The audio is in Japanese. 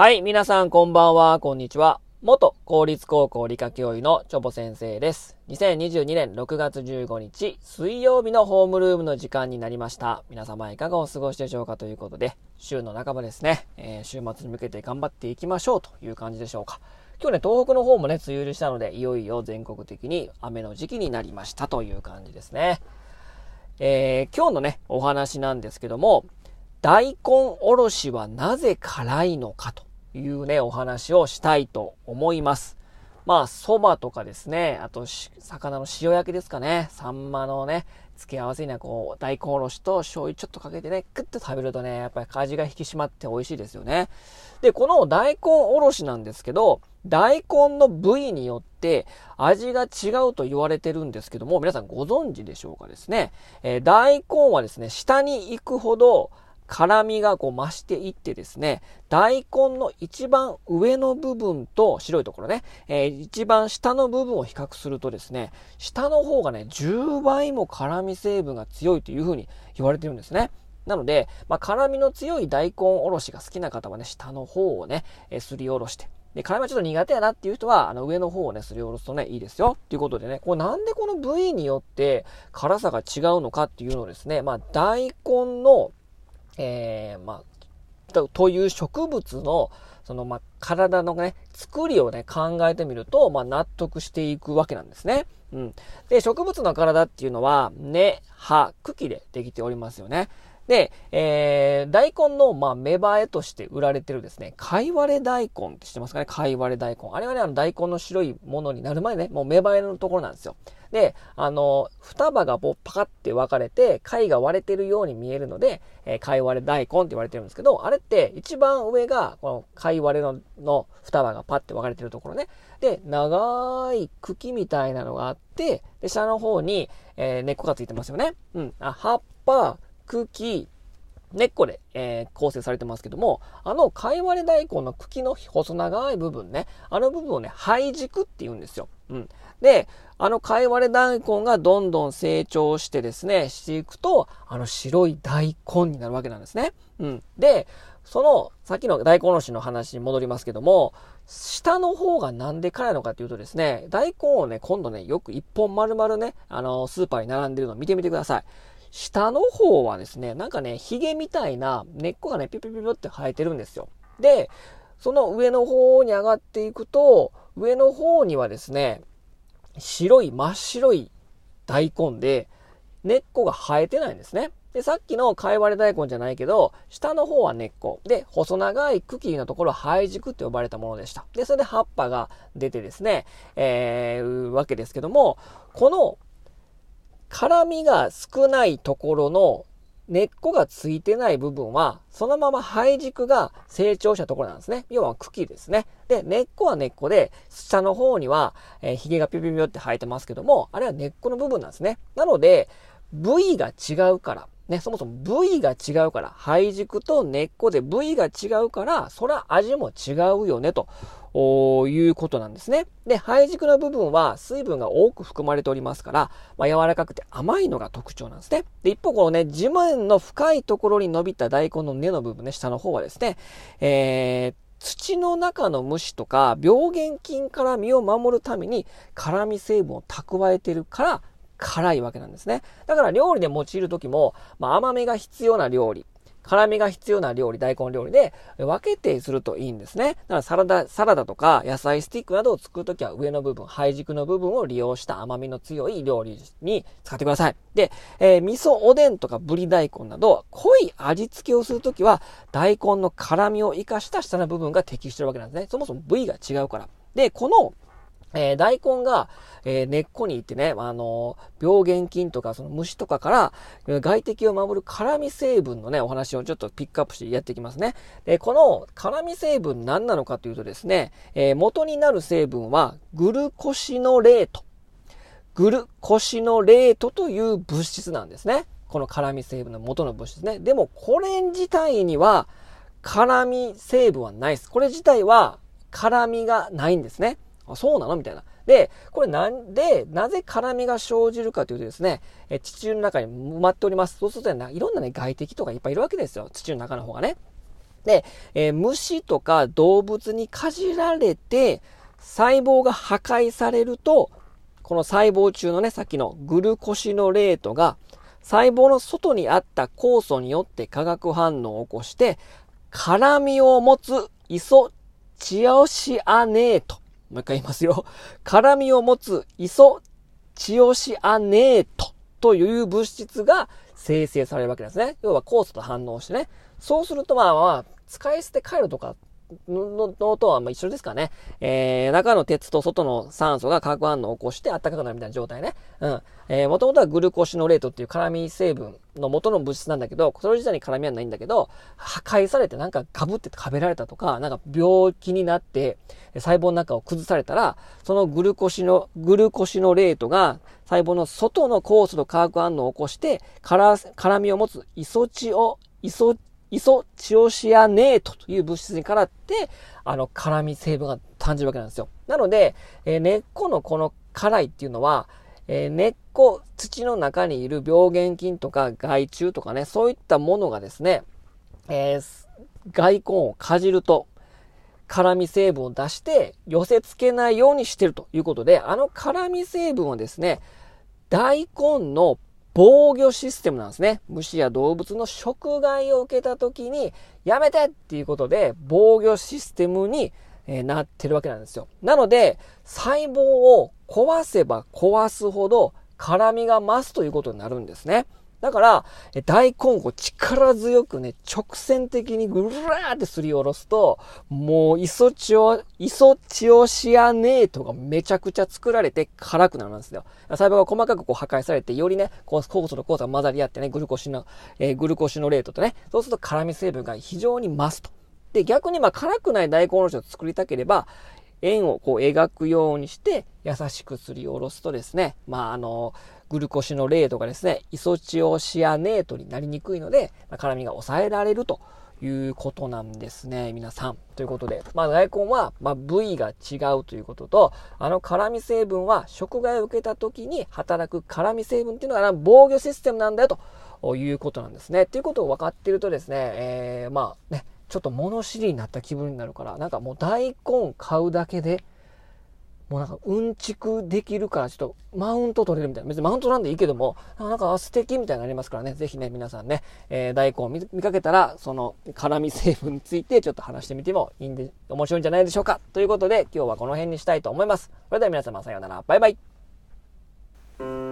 はい、皆さんこんばんは、こんにちは。元公立高校理科教諭のチョボ先生です。2022年6月15日、水曜日のホームルームの時間になりました。皆様いかがお過ごしでしょうかということで、週の半ばですね、えー週末に向けて頑張っていきましょうという感じでしょうか。今日ね、東北の方もね、梅雨入りしたので、いよいよ全国的に雨の時期になりましたという感じですね。えー今日のね、お話なんですけども、大根おろしはなぜ辛いのかというね、お話をしたいと思います。まあ、蕎麦とかですね、あと、魚の塩焼きですかね、サンマのね、付け合わせにはこう、大根おろしと醤油ちょっとかけてね、クッと食べるとね、やっぱり味が引き締まって美味しいですよね。で、この大根おろしなんですけど、大根の部位によって味が違うと言われてるんですけども、皆さんご存知でしょうかですね。えー大根はですね、下に行くほど、辛みがこう増していってですね、大根の一番上の部分と白いところね、えー一番下の部分を比較するとですね、下の方がね、10倍も辛み成分が強いというふうに言われてるんですね。なので、まあ、辛みの強い大根おろしが好きな方はね、下の方をね、えーすりおろして、で、辛みはちょっと苦手やなっていう人は、あの、上の方をね、すりおろすとね、いいですよ。ということでね、これなんでこの部位によって辛さが違うのかっていうのをですね、まあ、大根の、えー、まあ、とという植物の、その、まあ、体のね、作りをね、考えてみると、まあ、納得していくわけなんですね。うん。で、植物の体っていうのは、根、葉、茎でできておりますよね。で、えー、大根の、まあ、芽生えとして売られてるですね、貝割れ大根って知ってますかね？貝割れ大根。あれはね、あの、大根の白いものになる前ね、もう芽生えのところなんですよ。で、あの、双葉がこうパカって分かれて、貝が割れてるように見えるので、えー貝割れ大根って言われてるんですけど、あれって一番上が、この貝割れのの双葉がパッて分かれてるところね。で、長い茎みたいなのがあって、で、下の方に、えー根っこがついてますよね。うん。あ、葉っぱ、茎、根っこで、えー構成されてますけども、あの貝割れ大根の茎の細長い部分ね、あの部分をね、灰軸って言うんですよ。うん。で、あの貝割れ大根がどんどん成長してですね、していくと、あの白い大根になるわけなんですね。うん。で、その、さっきの大根おろしの話に戻りますけども、下の方がなんで辛いのかっていうとですね、大根をね、今度ね、よく一本丸々ね、あの、スーパーに並んでるのを見てみてください。下の方はですね、なんかね、ヒゲみたいな根っこがね、ピュピュピュピって生えてるんですよ。で、その上の方に上がっていくと、上の方にはですね、白い、真っ白い大根で、根っこが生えてないんですね。で、さっきの貝割れ大根じゃないけど、下の方は根っこ。で、細長い茎のところは灰軸って呼ばれたものでした。で、それで葉っぱが出てですね、えー、わけですけども、この辛みが少ないところの根っこがついてない部分は、そのまま灰軸が成長したところなんですね。要は茎ですね。で、根っこは根っこで、下の方には、えー、髭がピュピュピュって生えてますけども、あれは根っこの部分なんですね。なので、部位が違うから、ね、そもそも部位が違うから、灰軸と根っこで部位が違うから、そら味も違うよね、ということなんですね。で、灰軸の部分は水分が多く含まれておりますから、まあ、柔らかくて甘いのが特徴なんですね。で、一方このね、地面の深いところに伸びた大根の根の部分ね、下の方はですね、えー、土の中の虫とか病原菌から身を守るために辛み成分を蓄えてるから辛いわけなんですね。だから料理で用いる時も、まあ、甘みが必要な料理、辛みが必要な料理、大根料理で分けてするといいんですね。だからサラダ、サラダとか野菜スティックなどを作るときは上の部分、灰軸の部分を利用した甘みの強い料理に使ってください。で、えー味噌おでんとかぶり大根など濃い味付けをするときは大根の辛みを活かした下の部分が適してるわけなんですね。そもそも部位が違うから。で、このえー大根が、えー根っこに行ってね、あの病原菌とかその虫とかから外敵を守る辛み成分のね、お話をちょっとピックアップしてやっていきますね。で、この辛み成分何なのかというとですね、え元になる成分はグルコシノレート。グルコシノレートという物質なんですね。この辛み成分の元の物質ね。でも、これ自体には辛み成分はないです。これ自体は辛みがないんですね。あ、そうなの？みたいな。で、これなんで、なぜ辛みが生じるかというとですね、え地中の中に埋まっております。そうするとね、いろんなね、外敵とかいっぱいいるわけですよ。地中の中の方がね。で、えー、虫とか動物にかじられて、細胞が破壊されると、この細胞中のね、さっきのグルコシノレートが、細胞の外にあった酵素によって化学反応を起こして、辛みを持つイソチアオシアネート。もう一回言いますよ。辛味を持つイソチオシアネートという物質が生成されるわけですね。要は酵素と反応してね。そうするとまあまあ、使い捨て回路とかののとはま一緒ですかね。えー、中の鉄と外の酸素が化学反応を起こして暖かくなるみたいな状態ね。うん。えー、もともとはグルコシノレートっていう辛み成分の元の物質なんだけど、それ自体に辛みはないんだけど、破壊されてなんかガブって食べられたとか、なんか病気になって細胞の中を崩されたら、そのグルコシノ、グルコシノレートが細胞の外の酵素と化学反応を起こして、辛みを持つイソチオ、イソイソチオシアネートという物質にからって、あの、辛み成分が感じるわけなんですよ。なので、えー、根っこのこの辛いっていうのは、えー、根っこ、土の中にいる病原菌とか害虫とかね、そういったものがですね、えー、外根をかじると、辛み成分を出して寄せ付けないようにしてるということで、あの辛み成分をですね、大根の防御システムなんですね。虫や動物の食害を受けた時に、やめてっていうことで、防御システムに、えなってるわけなんですよ。なので、細胞を壊せば壊すほど、辛みが増すということになるんですね。だから、大根を力強くね、直線的にぐるーってすりおろすと、もうイソチオ、イソチオシアネートがめちゃくちゃ作られて辛くなるんですよ。細胞が細かくこう破壊されて、よりね、こう酵素と酵素が混ざり合ってね、グルコシの、えー、グルコシノレートとね、そうすると辛み成分が非常に増すと。で、逆にまあ辛くない大根おろしを作りたければ、円をこう描くようにして優しくすりおろすとですね、まああの、グルコシのレートがですね、イソチオシアネートになりにくいので、まあ、辛みが抑えられるということなんですね、皆さん。ということで、まあ大根は、まあ、部位が違うということと、あの辛み成分は食害を受けた時に働く辛み成分っていうのが防御システムなんだよということなんですね。ということを分かっているとですね、えー、まあね、ちょっと物知りになった気分になるから、なんかもう大根買うだけで、もうなんかうんちくできるからちょっとマウント取れるみたいな。別にマウントなんでいいけども、なんか素敵みたいになりますからね。ぜひね、皆さんね、えー、大根を見かけたら、その辛み成分についてちょっと話してみてもいいんで、面白いんじゃないでしょうか。ということで、今日はこの辺にしたいと思います。それでは皆様さようなら。バイバイ。